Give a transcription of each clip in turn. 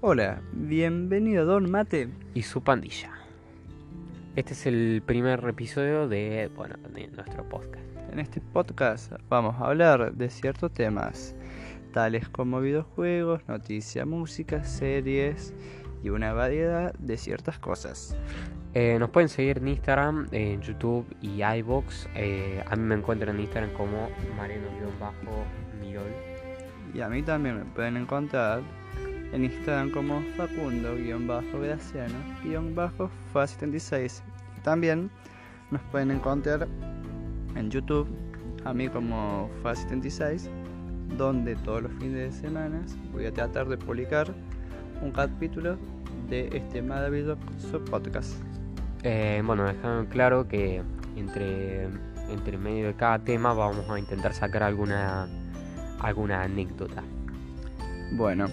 Hola, bienvenido Don Mate. y su pandilla. Este es el primer episodio de, bueno, de nuestro podcast. En este podcast vamos a hablar de ciertos temas, tales como videojuegos, noticias, música, series y una variedad de ciertas cosas. Eh, nos pueden seguir en Instagram, en YouTube y iBox. a mí me encuentran en Instagram como Mariano-Mirol. Y a mí también me pueden encontrar en Instagram como Facundo-Graciano-Fa76. Y también nos pueden encontrar en YouTube, a mí como Fa76, donde todos los fines de semana voy a tratar de publicar un capítulo de este maravilloso podcast. Eh, bueno, dejando claro que entre, entre medio de cada tema vamos a intentar sacar alguna, alguna anécdota. Bueno,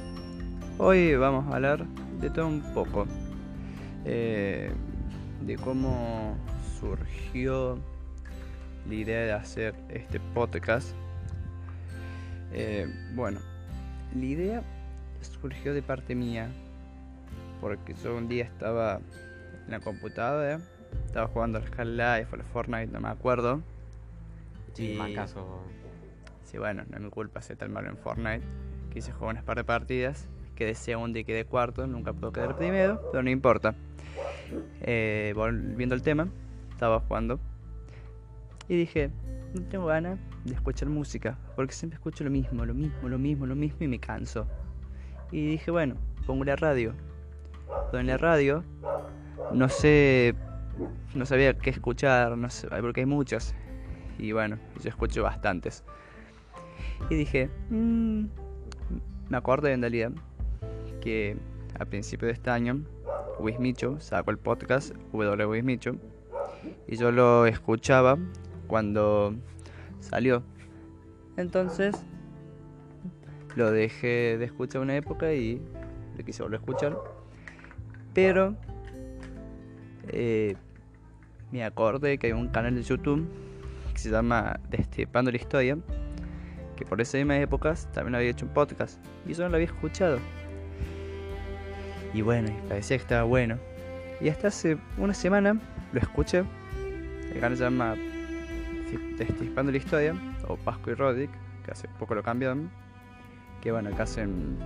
hoy vamos a hablar de todo un poco. eh, de cómo surgió la idea de hacer este podcast. Eh, bueno, la idea surgió de parte mía. Porque yo un día estaba en la computadora, estaba jugando al Half-Life o al Fortnite, no me acuerdo. Sí, Y- más Sí, bueno, no es mi culpa ser tan malo en Fortnite. Quise jugar unas par de partidas. Quedé segundo y quedé cuarto. Nunca puedo quedar primero, pero no importa. Eh, volviendo al tema, estaba jugando. Y dije, no tengo ganas de escuchar música. Porque siempre escucho lo mismo, lo mismo, lo mismo, lo mismo y me canso. Y dije, bueno, pongo la radio. Pero en la radio, no sé, no sabía qué escuchar, no sé, porque hay muchas. Y bueno, yo escucho bastantes. Y dije, "Mm", me acordé en realidad que a principio de este año, Wismicho sacó el podcast W Wismicho y yo lo escuchaba cuando salió. Entonces lo dejé de escuchar una época y lo quise volver a escuchar. Pero eh, me acordé que hay un canal de YouTube que se llama Destipando la Historia, que por esas mismas épocas también había hecho un podcast y yo no lo había escuchado. Y bueno, parecía que estaba bueno. Y hasta hace una semana lo escuché. El canal se llama Destipando la Historia, o Pasco y Roddick, que hace poco lo cambiaron. Que bueno, que hacen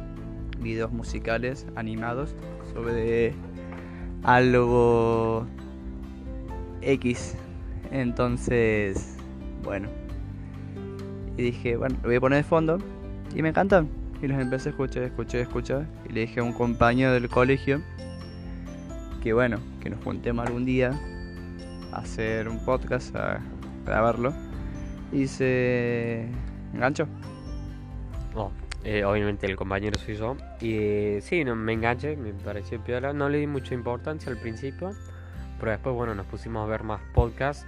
videos musicales animados sobre algo X. Entonces, bueno. Y dije, bueno, lo voy a poner de fondo. Y me encantan. Y los empecé a escuchar, escuchar, escuchar. Y le dije a un compañero del colegio que bueno, que nos juntemos algún día a hacer un podcast, a grabarlo. Y se enganchó. No, eh, obviamente el compañero soy yo. Y eh, sí, no, me enganché, me pareció piola. No le di mucha importancia al principio. Pero después, bueno, nos pusimos a ver más podcasts.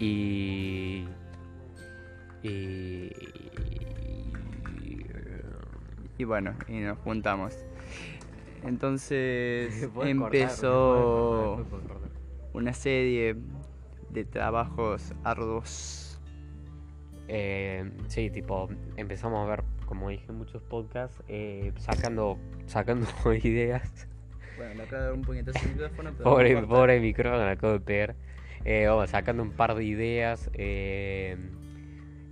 Y. Y. Y bueno, y nos juntamos. Entonces empezó una serie de trabajos arduos. Eh, sí, tipo, empezamos a ver, como dije, muchos podcasts, eh, sacando, sacando ideas. Bueno, le acabo de dar un puñetazo al micrófono, pero Pobre, pobre micrófono, la acabo de pegar. Eh, vamos, sacando un par de ideas. eh,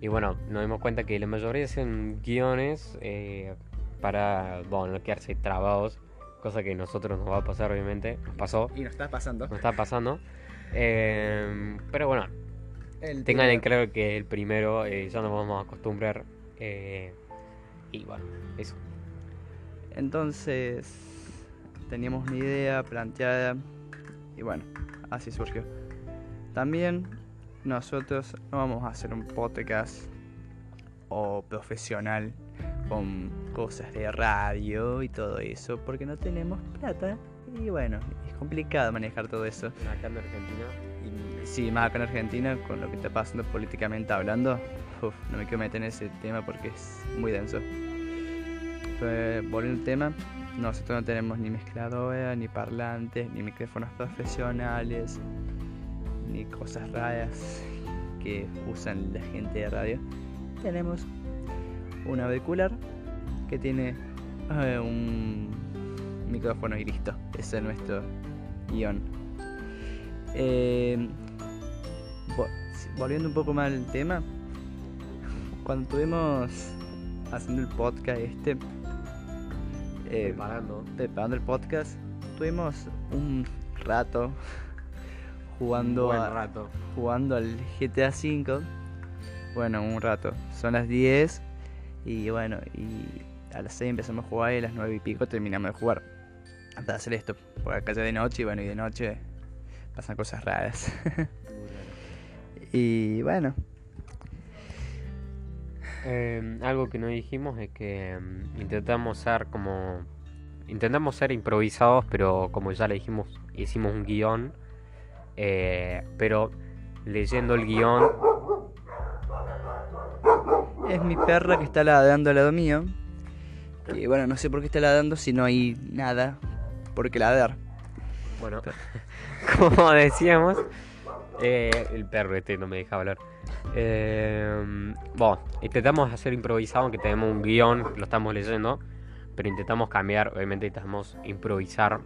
y bueno, nos dimos cuenta que la mayoría hacen guiones eh, para, bueno, no quedarse trabados. Cosa que a nosotros nos va a pasar, obviamente. Nos pasó, Y nos está pasando. nos está pasando. Eh, pero bueno, El tengan en claro que el primero eh, ya nos vamos a acostumbrar. eh, y bueno, eso. Entonces teníamos una idea planteada y bueno, así surgió. También nosotros no vamos a hacer un podcast o profesional con cosas de radio y todo eso porque no tenemos plata y bueno, es complicado manejar todo eso. Acá en Argentina. Y sí, más acá en Argentina, con lo que está pasando políticamente hablando, uf, no me quiero meter en ese tema porque es muy denso. Pero, volviendo al tema, nosotros no tenemos ni mezcladora, ni parlantes, ni micrófonos profesionales, ni cosas raras que usan la gente de radio. Tenemos un auricular que tiene eh, un micrófono y listo. Ese es nuestro guion. Eh, si- volviendo un poco más al tema, cuando estuvimos haciendo el podcast este, eh, Preparando. preparando el podcast, tuvimos un rato jugando Buen a- rato. jugando al GTA V. Bueno, un rato. Son las 10 y bueno, y a las 6 empezamos a jugar y a las 9 y pico terminamos de jugar. Hasta hacer esto, porque acá ya de noche y bueno, y de noche pasan cosas raras. y bueno, Eh, algo que no dijimos es que mm, intentamos ser como. Intentamos ser improvisados, pero como ya le dijimos, hicimos un guion. Eh, pero leyendo el guion, es mi perra que está ladrando al lado mío. Y bueno, no sé por qué está ladrando si no hay nada por qué ladrar. bueno, como decíamos, eh, el perro este no me deja hablar. Eh, bueno, intentamos hacer improvisado, aunque tenemos un guion, lo estamos leyendo, pero intentamos cambiar, obviamente intentamos improvisar,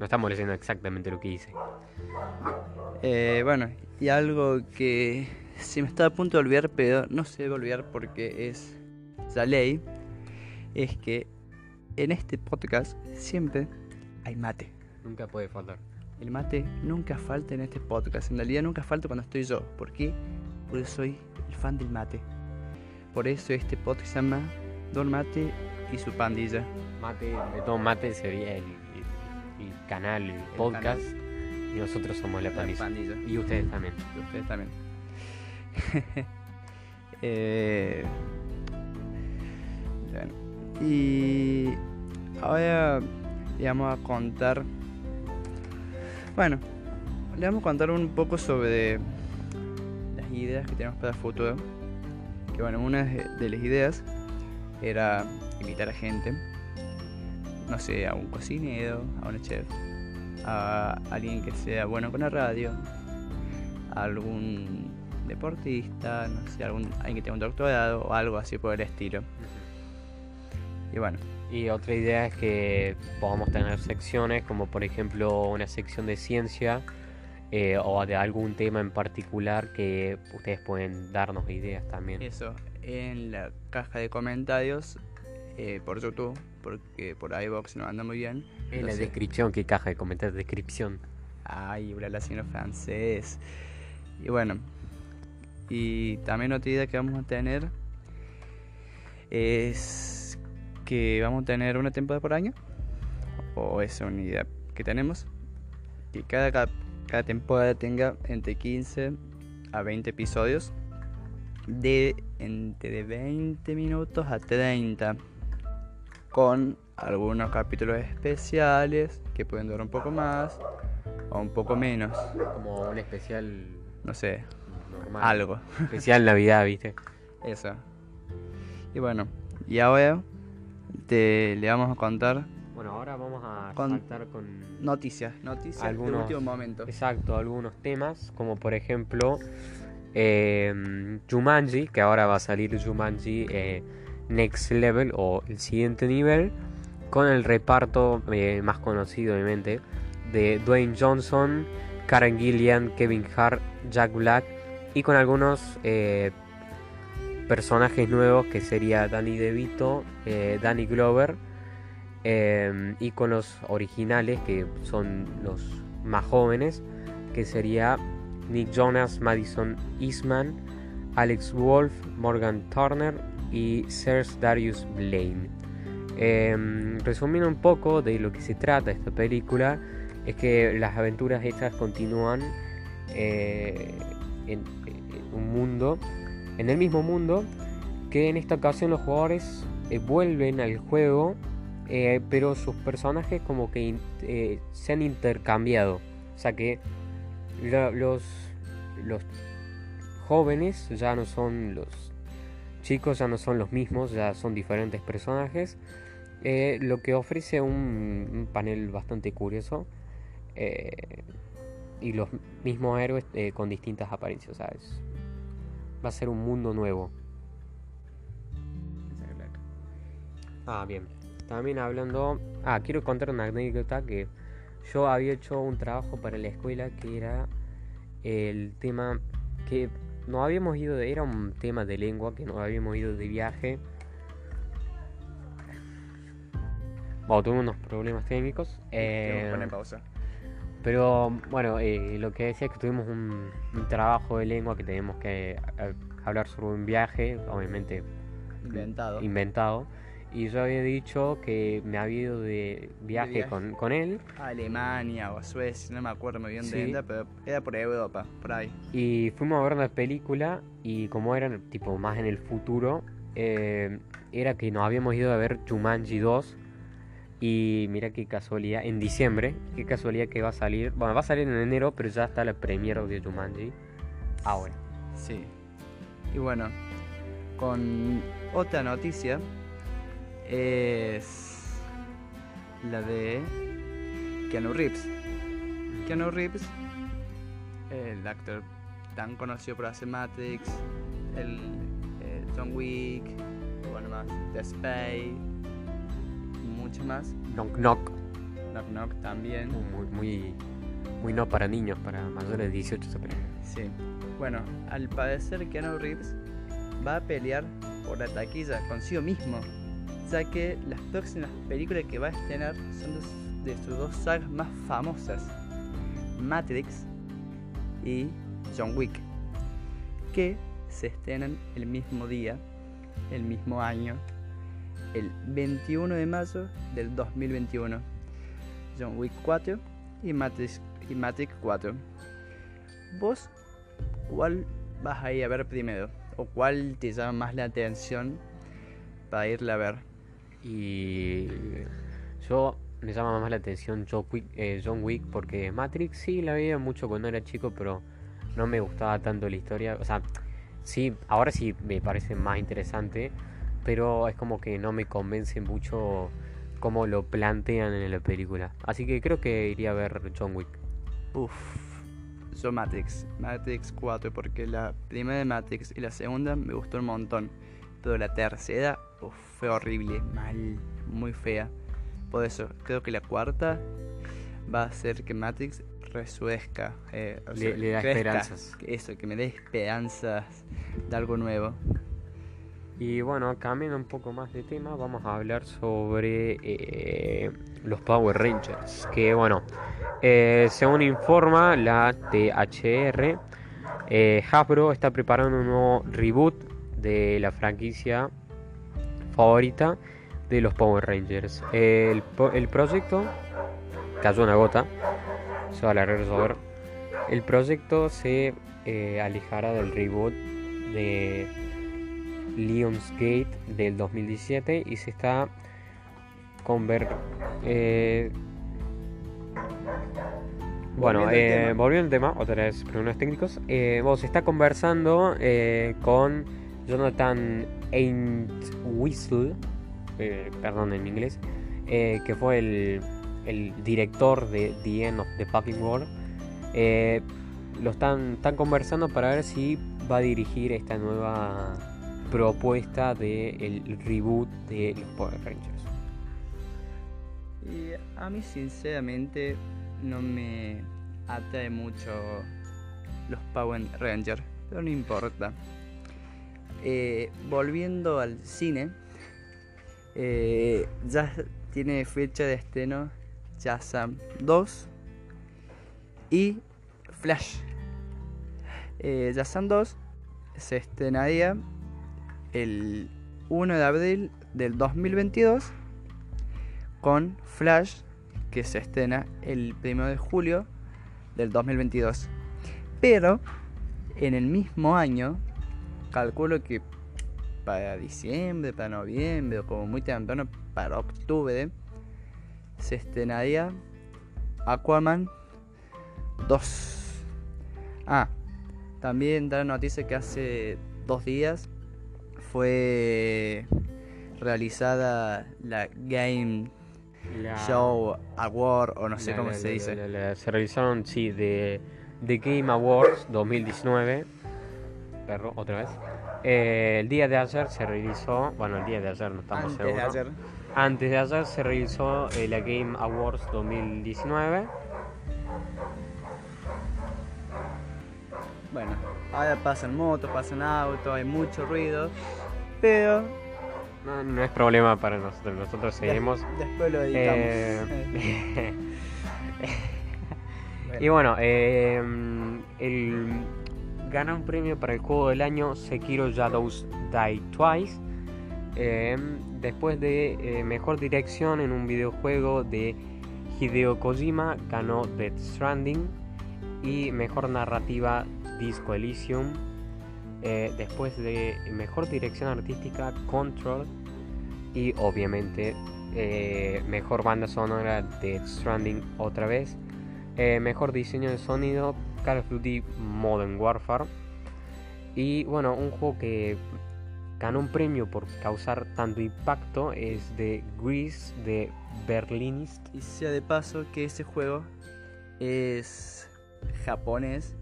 no estamos leyendo exactamente lo que dice. Eh, bueno, y algo que se me estaba a punto de olvidar, pero no se debe olvidar porque es la ley, es que en este podcast siempre hay mate. Nunca puede faltar. El mate nunca falta en este podcast. En realidad nunca falta cuando estoy yo. ¿Por qué? Porque soy el fan del mate. Por eso este podcast se llama Don Mate y su pandilla. Mate, de todo mate sería el canal, el podcast, y nosotros somos la pandilla. pandilla. Y ustedes también. Y ustedes también. Eh, bueno, y ahora le vamos a contar. Bueno, le vamos a contar un poco sobre las ideas que tenemos para el futuro. Que bueno, una de las ideas era invitar a gente, no sé, a un cocinero, a un chef, a alguien que sea bueno con la radio, a algún deportista, no sé, algún, alguien que tenga un doctorado o algo así por el estilo. Y bueno, Y otra idea es que podamos tener secciones, como por ejemplo una sección de ciencia eh, o de algún tema en particular que ustedes pueden darnos ideas también. eso en la caja de comentarios eh, por YouTube, porque por iVoox no anda muy bien. En la descripción, ¿qué caja de comentarios? Descripción. Ay, habla haciendo francés. Y bueno, y también otra idea que vamos a tener es que vamos a tener una temporada por año. O es una idea que tenemos. Que cada, cada temporada tenga entre 15 a 20 episodios. De entre 20 minutos a 30. Con algunos capítulos especiales que pueden durar un poco más o un poco menos, Como un especial no sé, normal. algo, Especial Navidad, ¿viste? eso. Y bueno, y ahora te le vamos a contar Bueno, ahora vamos a Con- saltar con noticias, noticias de Algunos- último momento. Exacto, algunos temas, como por ejemplo eh, Jumanji, que ahora va a salir Jumanji eh, Next Level o el siguiente nivel, con el reparto eh, más conocido obviamente de Dwayne Johnson, Karen Gillian, Kevin Hart, Jack Black y con algunos eh, personajes nuevos que sería Danny DeVito, eh, Danny Glover y con los originales que son los más jóvenes que sería Nick Jonas, Madison Eastman, Alex Wolf, Morgan Turner y Serge Darius Blaine. Em, resumiendo un poco de lo que se trata esta película, es que las aventuras estas continúan eh, en, un mundo, en el mismo mundo, que en esta ocasión los jugadores eh, vuelven al juego, eh, pero sus personajes como que eh, se han intercambiado. O sea que los, los jóvenes ya no son los chicos, ya no son los mismos, ya son diferentes personajes. eh, lo que ofrece un, panel bastante curioso. eh, y los mismos héroes eh, con distintas apariencias. va a ser un mundo nuevo. Ah, bien. También hablando... Ah, quiero contar una anécdota que yo había hecho un trabajo para la escuela que era el tema que no habíamos ido de... Era un tema de lengua que nos habíamos ido de viaje. Bueno, tuve unos problemas técnicos. Que eh, pausa. pero bueno, eh, lo que decía es que tuvimos un, un trabajo de lengua que teníamos que eh, hablar sobre un viaje, obviamente Inventado. inventado. Y yo había dicho que me había ido de viaje, viaje. Con, con él. a Alemania o a Suecia, no me acuerdo muy bien de dónde, pero era por Europa, por ahí. Y fuimos a ver una película y como era tipo más en el futuro, eh, era que nos habíamos ido a ver Jumanji 2. Y mira qué casualidad, en diciembre, qué casualidad que va a salir. Bueno, va a salir en enero, pero ya está la premiere de Jumanji. Ahora. Sí. Y bueno, con otra noticia es la de Keanu Reeves. Keanu Reeves, el actor tan conocido por hacer Matrix, el eh, John Wick, bueno más, The Spy, mucho más. Knock Knock. Knock Knock también. Muy, muy, muy no para niños, para mayores de 18 se. Sí. Bueno, al parecer Keanu Reeves va a pelear por la taquilla consigo mismo, ya que las próximas películas que va a estrenar son de, sus dos sagas más famosas, Matrix y John Wick, que se estrenan el mismo día, el mismo año, el 21 de mayo del 2021. John Wick 4 y Matrix, y Matrix 4. ¿Vos cuál vas a ir a ver primero? ¿O cuál te llama más la atención para irla a ver? Y yo me llama más la atención John Wick, eh, John Wick porque Matrix sí la veía mucho cuando era chico, pero no me gustaba tanto la historia. O sea, sí, ahora sí me parece más interesante, pero es como que no me convence mucho cómo lo plantean en la película. Así que creo que iría a ver John Wick. Uff, yo Matrix, Matrix 4, porque la primera de Matrix y la segunda me gustó un montón. Pero la tercera, uf, fue horrible, mal, muy fea. Por eso, creo que la cuarta va a hacer que Matrix resuezca. eh, o Le- sea, le da crezca. esperanzas. Eso, que me dé esperanzas de algo nuevo. Y bueno, cambiando un poco más de tema, vamos a hablar sobre eh, los Power Rangers. Que bueno, eh, según informa la THR, eh, Hasbro está preparando un nuevo reboot de la franquicia favorita de los Power Rangers. El, el proyecto cayó una gota, se va a alargar sobre. El proyecto se eh, alejará del reboot de Lionsgate del 2017 y se está conver eh, bueno, Volviendo al eh, tema. volviendo al tema, otra vez problemas técnicos. Eh, bueno, se está conversando eh, con Jonathan Entwistle, eh, perdón en inglés, eh, que fue el, director de The End of the Fucking World. Eh, lo están, conversando para ver si va a dirigir esta nueva propuesta del reboot de los Power Rangers. A mí sinceramente no me atrae mucho los Power Rangers, pero no importa. Eh, volviendo al cine, eh, ya tiene fecha de estreno Shazam 2 y Flash. Eh, Shazam 2 se estrenaría el 1 de abril del 2022 con Flash que se estrena el 1 de julio del 2022. Pero en el mismo año, calculo que para diciembre, para noviembre como muy temprano para octubre, se estrenaría Aquaman 2. Ah, también da la noticia que hace dos días fue realizada la Game La- Show Award o no sé la- cómo la- se dice. se realizaron, sí, de The Game Awards 2019. Perro, otra vez. Eh, el día de ayer se realizó, bueno, el día de ayer no estamos Antes de seguros. ayer. Antes de ayer se realizó eh, la Game Awards 2019. Bueno, ahora pasan motos, pasan autos, hay mucho ruido, pero No, no es problema para nosotros, nosotros seguimos. des- después lo editamos. Eh, Bueno. y bueno, eh, el, gana un premio para el juego del año Sekiro Shadows Die Twice. eh, después de eh, mejor dirección en un videojuego de Hideo Kojima, ganó Death Stranding. Y mejor narrativa Disco Elysium. Eh, después de mejor dirección artística Control. Y obviamente eh, mejor banda sonora Death Stranding otra vez. Mejor diseño de sonido Call of Duty Modern Warfare. Y bueno, un juego que ganó un premio por causar tanto impacto es de Grease de Berlinist. Y sea de paso que ese juego es japonés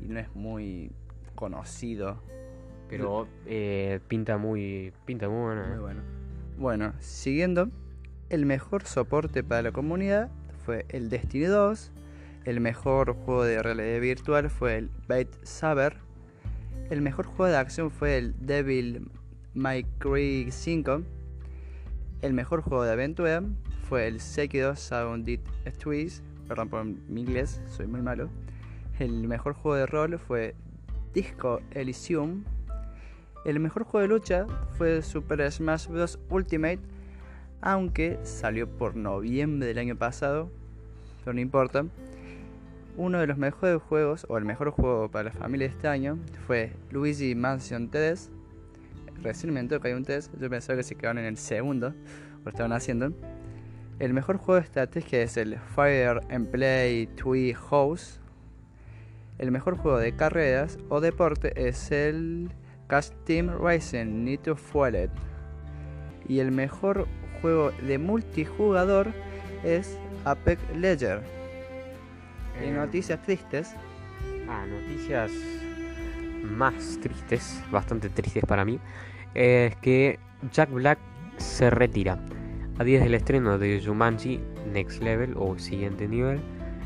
y no es muy conocido. Pero eh, pinta muy pinta muy buena. Muy eh. bueno. Bueno, siguiendo, el mejor soporte para la comunidad fue el Destiny 2. El mejor juego de realidad virtual fue el Beat Saber. El mejor juego de acción fue el Devil May Cry 5. El mejor juego de aventura fue el Sekiro Sounded Twist. Perdón por mi inglés, soy muy malo. El mejor juego de rol fue Disco Elysium. El mejor juego de lucha fue Super Smash Bros. Ultimate, aunque salió por noviembre del año pasado, pero no importa. Uno de los mejores juegos, o el mejor juego para la familia de este año, fue Luigi Mansion 3. Recién me enteré que hay un 3, yo pensaba que se quedaron en el segundo, lo estaban haciendo. El mejor juego de estrategia es el Fire and Play Twee House. El mejor juego de carreras o deporte es el Cast Team Racing Need to Fuel Y el mejor juego de multijugador es Apex Legends. Y Eh, noticias tristes. Ah, noticias más tristes, bastante tristes para mí, es que Jack Black se retira. A días del estreno de Jumanji Next Level o siguiente nivel,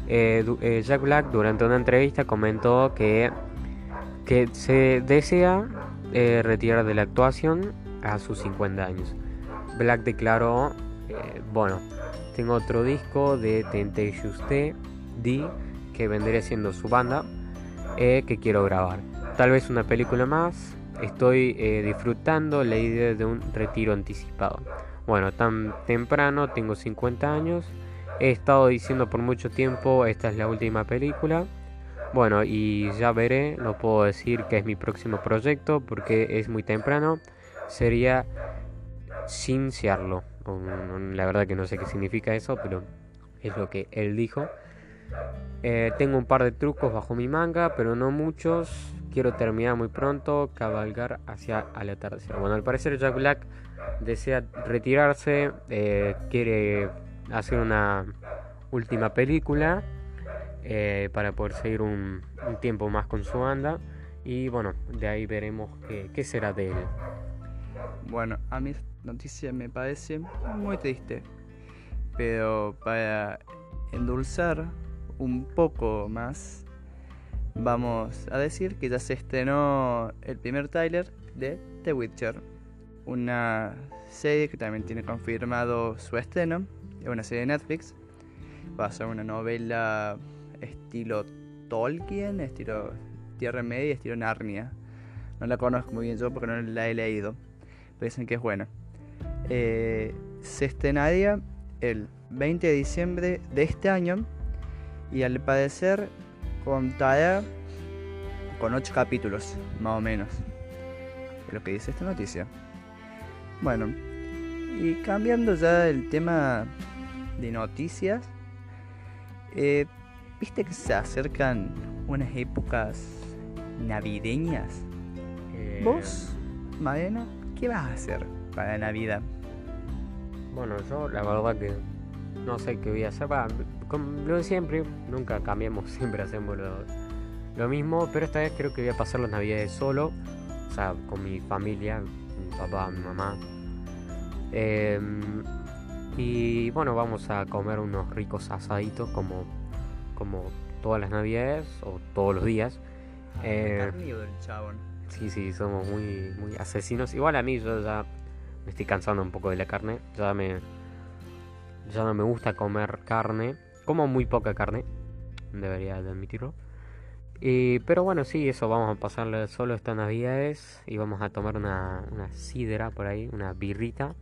eh, eh, Jack Black durante una entrevista comentó que, que se desea eh, retirar de la actuación a sus 50 años. Black declaró, eh, bueno, tengo otro disco de Temptations D, D que vendría siendo su banda, eh, que quiero grabar. Tal vez una película más. Estoy eh, disfrutando la idea de un retiro anticipado. Bueno, tan temprano, tengo 50 años. He estado diciendo por mucho tiempo, esta es la última película. Bueno, y ya veré, no puedo decir que es mi próximo proyecto porque es muy temprano. Sería sinciarlo. La verdad que no sé qué significa eso, pero es lo que él dijo. Eh, tengo un par de trucos bajo mi manga, pero no muchos. Quiero terminar muy pronto, cabalgar hacia el atardecer. Bueno, al parecer Jack Black desea retirarse, eh, quiere hacer una última película eh, para poder seguir un, tiempo más con su banda. Y bueno, de ahí veremos qué, será de él. Bueno, a mí noticia me parece muy triste. Pero para endulzar un poco más, vamos a decir que ya se estrenó el primer tráiler de The Witcher. Una serie que también tiene confirmado su estreno. Es una serie de Netflix. Va a ser una novela estilo Tolkien, estilo Tierra Media, estilo Narnia. No la conozco muy bien yo porque no la he leído. Pero dicen que es buena. Eh, se estrenaría el 20 de diciembre de este año. Y al parecer contará con 8 capítulos, más o menos. Es lo que dice esta noticia. Bueno, y cambiando ya el tema de noticias, eh, viste que se acercan unas épocas navideñas. Eh, ¿Vos, Madena, qué vas a hacer para Navidad? Bueno, yo la verdad que no sé qué voy a hacer. Va, como lo de siempre, nunca cambiamos, siempre hacemos lo, lo mismo. Pero esta vez creo que voy a pasar las navidades solo. O sea, con mi familia, mi papá, mi mamá. Em, y bueno, vamos a comer unos ricos asaditos como, como todas las navidades o todos los días. Eh, Carnívoro el chabón. sí, sí, somos muy, muy asesinos. Igual a mí yo ya me estoy cansando un poco de la carne. Ya me ya no me gusta comer carne. Como muy poca carne, debería de admitirlo. Y, pero bueno, sí, eso, vamos a pasarle solo estas navidades y vamos a tomar una, una sidra por ahí, una birrita.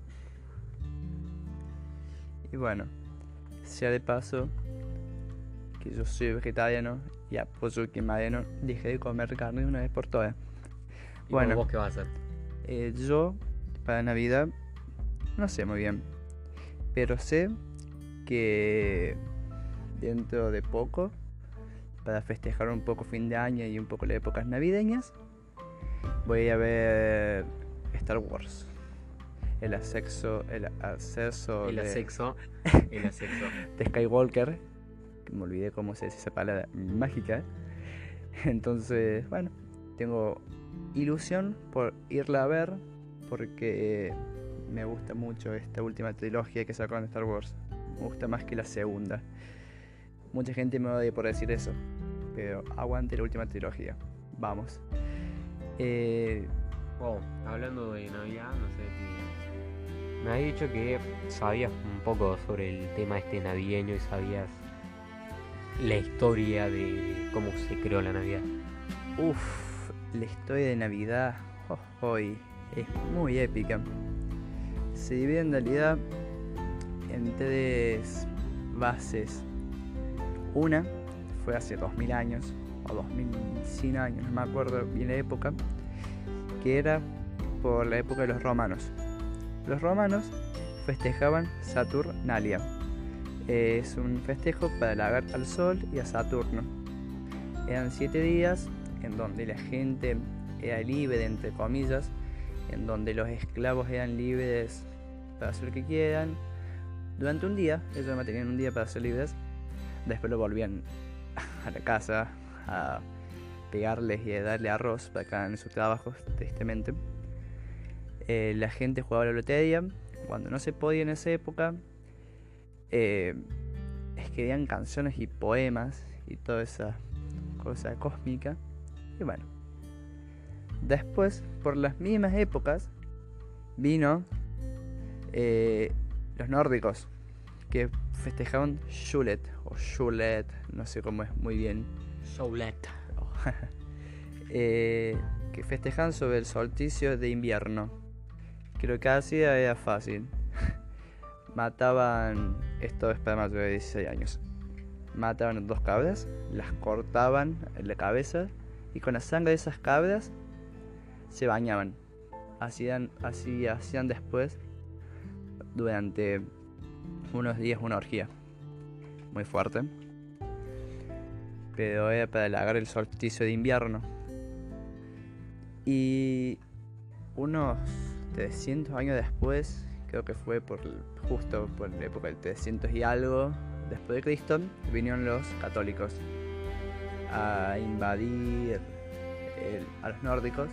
Y bueno, sea de paso que yo soy vegetariano y apoyo que Mariano deje de comer carne una vez por todas. Y Bueno. ¿vos qué vas a hacer? Eh, yo, para Navidad, no sé muy bien. Pero sé que dentro de poco, para festejar un poco fin de año y un poco las épocas navideñas, voy a ver Star Wars. El acceso, el acceso El de, asexo. El asexo. de Skywalker. Que me olvidé cómo se dice esa palabra mágica. Entonces, bueno, tengo ilusión por irla a ver porque me gusta mucho esta última trilogía que sacaron de Star Wars. Me gusta más que la segunda. Mucha gente me odia por decir eso, pero aguante la última trilogía. Vamos. Eh, Wow, hablando de Navidad, no sé si. Me habías dicho que sabías un poco sobre el tema este navideño y sabías la historia de cómo se creó la Navidad. Uf, la historia de Navidad oh, hoy es muy épica. Se divide en realidad en tres bases. Una fue hace 2000 años o 2100 años, no me acuerdo bien la época, que era por la época de los romanos. Los romanos festejaban Saturnalia. Es un festejo para halagar al sol y a Saturno. Eran siete días en donde la gente era libre, entre comillas, en donde los esclavos eran libres para hacer lo que quieran. Durante un día, ellos tenían un día para ser libres, después lo volvían a la casa a pegarles y a darle arroz para que hagan sus trabajos, tristemente. Eh, la gente jugaba la lotería, cuando no se podía en esa época, eh, escribían canciones y poemas y toda esa cosa cósmica. Y bueno, después, por las mismas épocas, vino eh, los nórdicos, que festejaban Shulet, o Shulet, no sé cómo es muy bien, Showlet. eh, que festejaban sobre el solsticio de invierno. Creo que así era fácil. Mataban, esto es para mayores de 16 años, mataban dos cabras, las cortaban en la cabeza y con la sangre de esas cabras se bañaban. Hacían, así hacían después durante unos días una orgía. Muy fuerte. Pero era para halagar el solsticio de invierno. Y unos 300 años después, creo que fue por justo por la época del 300 y algo después de Cristo, vinieron los católicos a invadir a los nórdicos.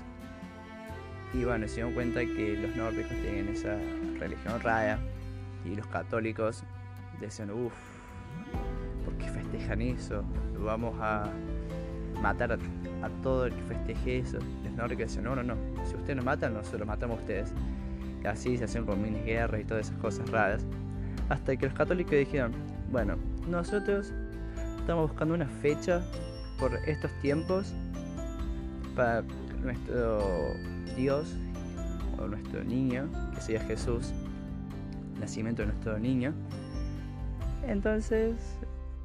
Y bueno, se dieron cuenta que los nórdicos tenían esa religión rara y los católicos decían, uff, ¿por qué festejan eso? Vamos a matar a, todo el que festeje eso. Los nórdicos decían, no, no, no, si ustedes nos matan, nosotros matamos a ustedes. Y así se hacían con mini guerras y todas esas cosas raras. Hasta que los católicos dijeron, bueno, nosotros estamos buscando una fecha por estos tiempos para nuestro Dios o nuestro niño, que sería Jesús, nacimiento de nuestro niño. Entonces,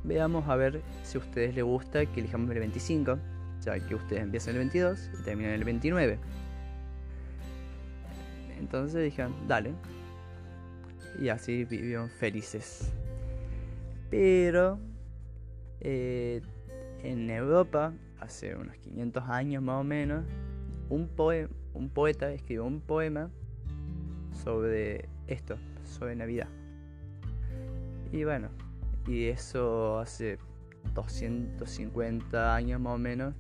veamos a ver si a ustedes les gusta que elijamos el 25, ya que ustedes empiezan el 22 y terminan el 29. Entonces dijeron, dale. Y así vivieron felices. Pero eh, en Europa, hace unos 500 años más o menos, un, un poeta escribió un poema sobre esto, sobre Navidad. Y bueno, y eso hace 250 años más o menos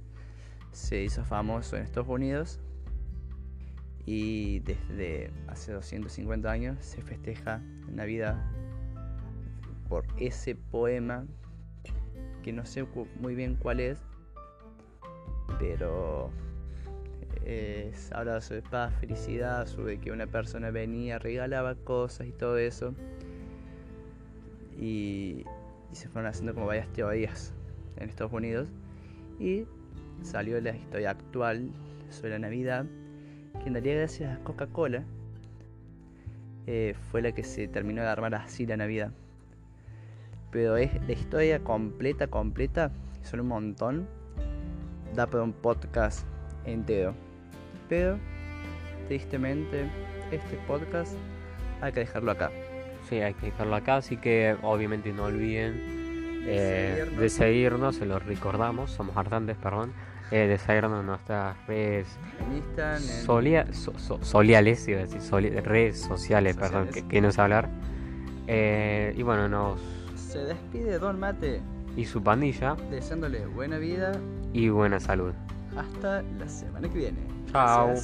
se hizo famoso en Estados Unidos. Y desde hace 250 años se festeja Navidad por ese poema que no sé muy bien cuál es, pero es, habla sobre paz, felicidad, sobre que una persona venía, regalaba cosas y todo eso. Y, y se fueron haciendo como varias teorías en Estados Unidos. Y salió la historia actual sobre la Navidad, que en realidad gracias a Coca-Cola eh, fue la que se terminó de armar así la Navidad. Pero es la historia completa, completa, son un montón, da para un podcast entero. Pero, tristemente, este podcast hay que dejarlo acá. Sí, hay que dejarlo acá, así que obviamente no olviden eh, de seguirnos, se los recordamos, somos hartantes, perdón, eh, de seguirnos en nuestras redes soliales, iba a decir, redes sociales, perdón, que, que no sé hablar. Eh, y bueno, nos... Se despide Don Mate. Y su pandilla. Deseándole buena vida. Y buena salud. Hasta la semana que viene. Chao.